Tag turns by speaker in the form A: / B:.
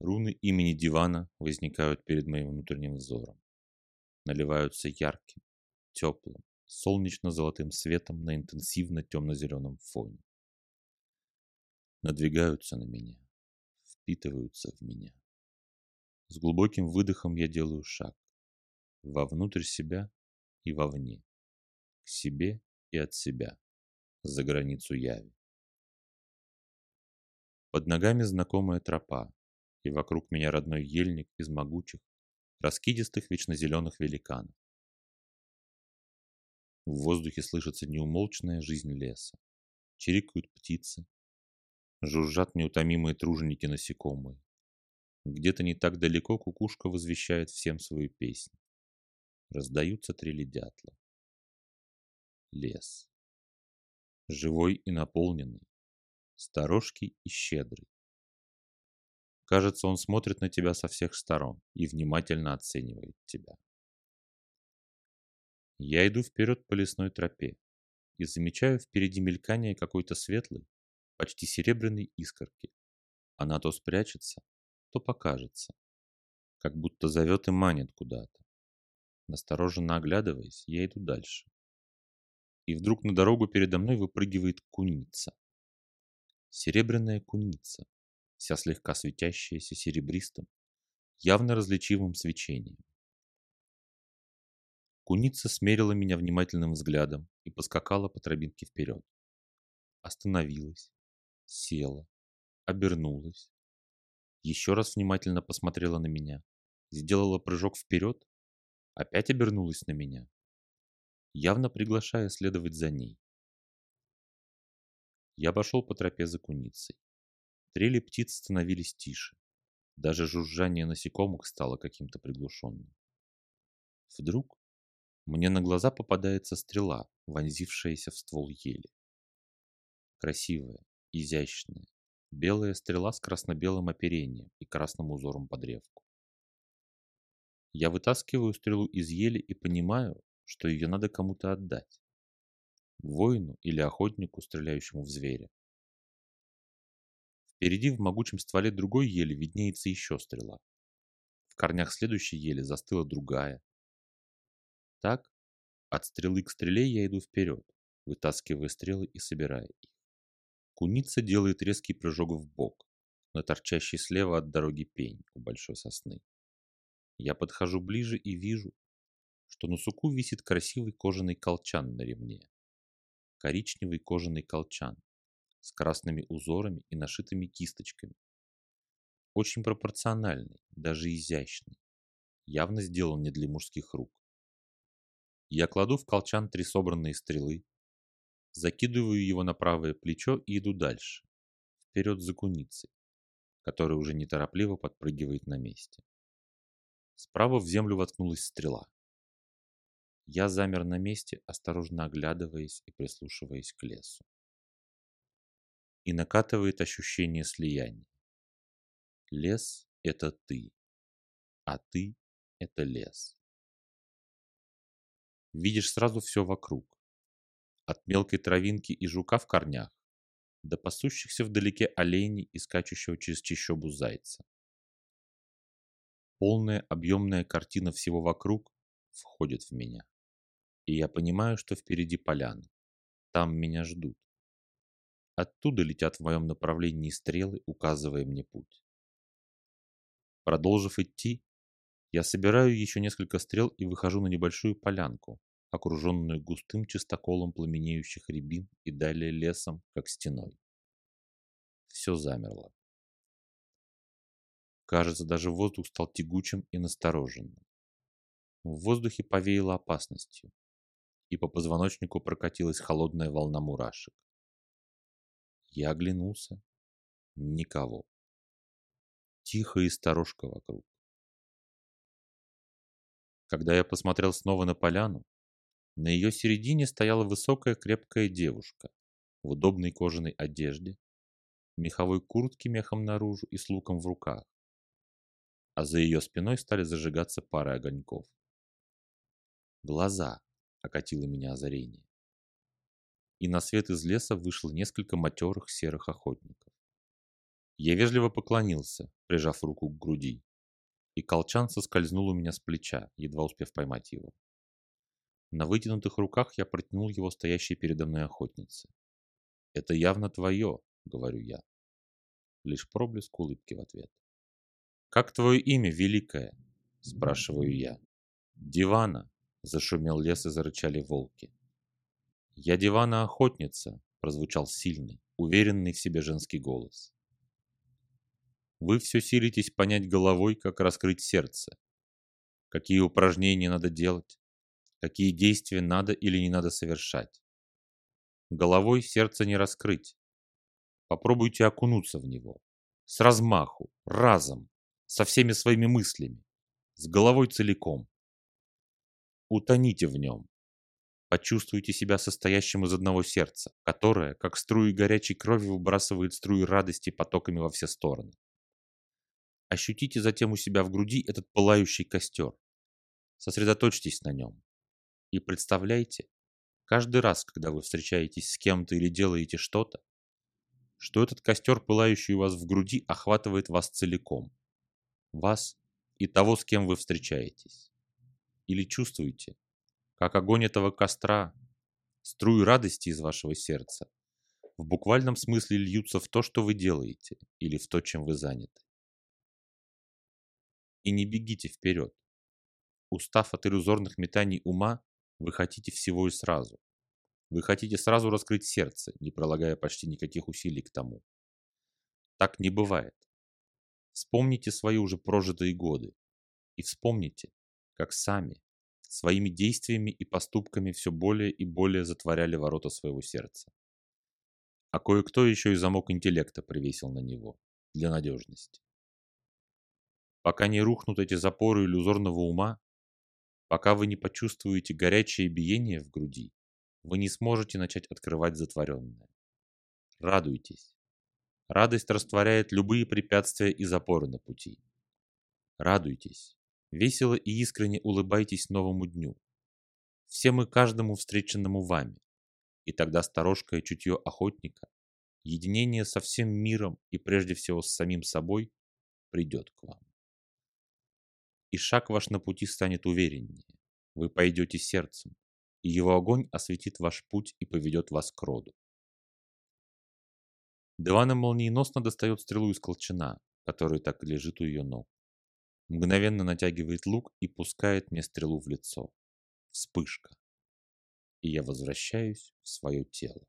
A: Руны имени дивана возникают перед моим внутренним взором. Наливаются ярким, теплым, солнечно-золотым светом на интенсивно темно-зеленом фоне. Надвигаются на меня, впитываются в меня. С глубоким выдохом я делаю шаг. Вовнутрь себя и вовне. К себе и от себя. За границу яви. Под ногами знакомая тропа, и вокруг меня родной ельник из могучих, раскидистых вечнозеленых великанов. В воздухе слышится неумолчная жизнь леса. Чирикают птицы, жужжат неутомимые труженики насекомые. Где-то не так далеко кукушка возвещает всем свою песнь. Раздаются трели дятла. Лес. Живой и наполненный, сторожкий и щедрый. Кажется, он смотрит на тебя со всех сторон и внимательно оценивает тебя. Я иду вперед по лесной тропе и замечаю впереди мелькание какой-то светлой, почти серебряной искорки. Она то спрячется, то покажется, как будто зовет и манит куда-то. Настороженно оглядываясь, я иду дальше. И вдруг на дорогу передо мной выпрыгивает куница. Серебряная куница, вся слегка светящаяся серебристым, явно различимым свечением. Куница смерила меня внимательным взглядом и поскакала по тропинке вперед. Остановилась, села, обернулась, еще раз внимательно посмотрела на меня, сделала прыжок вперед, опять обернулась на меня, явно приглашая следовать за ней. Я пошел по тропе за куницей. Трели птиц становились тише. Даже жужжание насекомых стало каким-то приглушенным. Вдруг мне на глаза попадается стрела, вонзившаяся в ствол ели. Красивая, изящная, белая стрела с красно-белым оперением и красным узором по древку. Я вытаскиваю стрелу из ели и понимаю, что ее надо кому-то отдать. Воину или охотнику, стреляющему в зверя. Впереди в могучем стволе другой ели виднеется еще стрела. В корнях следующей ели застыла другая. Так, от стрелы к стреле я иду вперед, вытаскивая стрелы и собирая их. Куница делает резкий прыжок в бок, на торчащий слева от дороги пень у большой сосны. Я подхожу ближе и вижу, что на суку висит красивый кожаный колчан на ремне. Коричневый кожаный колчан, с красными узорами и нашитыми кисточками. Очень пропорциональный, даже изящный. Явно сделан не для мужских рук. Я кладу в колчан три собранные стрелы, закидываю его на правое плечо и иду дальше, вперед за куницей, которая уже неторопливо подпрыгивает на месте. Справа в землю воткнулась стрела. Я замер на месте, осторожно оглядываясь и прислушиваясь к лесу и накатывает ощущение слияния. Лес – это ты, а ты – это лес. Видишь сразу все вокруг. От мелкой травинки и жука в корнях до пасущихся вдалеке оленей и скачущего через чищобу зайца. Полная объемная картина всего вокруг входит в меня. И я понимаю, что впереди поляна. Там меня ждут. Оттуда летят в моем направлении стрелы, указывая мне путь. Продолжив идти, я собираю еще несколько стрел и выхожу на небольшую полянку, окруженную густым чистоколом пламенеющих рябин и далее лесом, как стеной. Все замерло. Кажется, даже воздух стал тягучим и настороженным. В воздухе повеяло опасностью, и по позвоночнику прокатилась холодная волна мурашек. Я оглянулся. Никого. Тихо и сторожка вокруг. Когда я посмотрел снова на поляну, на ее середине стояла высокая крепкая девушка в удобной кожаной одежде, меховой куртке мехом наружу и с луком в руках, а за ее спиной стали зажигаться пары огоньков. Глаза окатило меня озарение и на свет из леса вышло несколько матерых серых охотников. Я вежливо поклонился, прижав руку к груди, и колчан соскользнул у меня с плеча, едва успев поймать его. На вытянутых руках я протянул его стоящей передо мной охотнице. «Это явно твое», — говорю я. Лишь проблеск улыбки в ответ. «Как твое имя, Великое?» — спрашиваю я. «Дивана», — зашумел лес и зарычали волки. «Я Дивана-охотница», — прозвучал сильный, уверенный в себе женский голос. Вы все силитесь понять головой, как раскрыть сердце. Какие упражнения надо делать, какие действия надо или не надо совершать. Головой сердце не раскрыть. Попробуйте окунуться в него. С размаху, разом, со всеми своими мыслями, с головой целиком. Утоните в нем. Почувствуйте себя состоящим из одного сердца, которое, как струи горячей крови, выбрасывает струи радости потоками во все стороны. Ощутите затем у себя в груди этот пылающий костер. Сосредоточьтесь на нем. И представляйте, каждый раз, когда вы встречаетесь с кем-то или делаете что-то, что этот костер, пылающий у вас в груди, охватывает вас целиком. Вас и того, с кем вы встречаетесь. Или чувствуете, как огонь этого костра, струи радости из вашего сердца, в буквальном смысле льются в то, что вы делаете, или в то, чем вы заняты и не бегите вперед. Устав от иллюзорных метаний ума, вы хотите всего и сразу. Вы хотите сразу раскрыть сердце, не пролагая почти никаких усилий к тому. Так не бывает. Вспомните свои уже прожитые годы и вспомните, как сами, своими действиями и поступками все более и более затворяли ворота своего сердца. А кое-кто еще и замок интеллекта привесил на него, для надежности. Пока не рухнут эти запоры иллюзорного ума, пока вы не почувствуете горячее биение в груди, вы не сможете начать открывать затворенное. Радуйтесь. Радость растворяет любые препятствия и запоры на пути. Радуйтесь. Весело и искренне улыбайтесь новому дню. Всем и каждому встреченному вами. И тогда сторожкое чутье охотника, единение со всем миром и прежде всего с самим собой придет к вам и шаг ваш на пути станет увереннее. Вы пойдете сердцем, и его огонь осветит ваш путь и поведет вас к роду. Девана молниеносно достает стрелу из колчана, которая так и лежит у ее ног. Мгновенно натягивает лук и пускает мне стрелу в лицо. Вспышка. И я возвращаюсь в свое тело.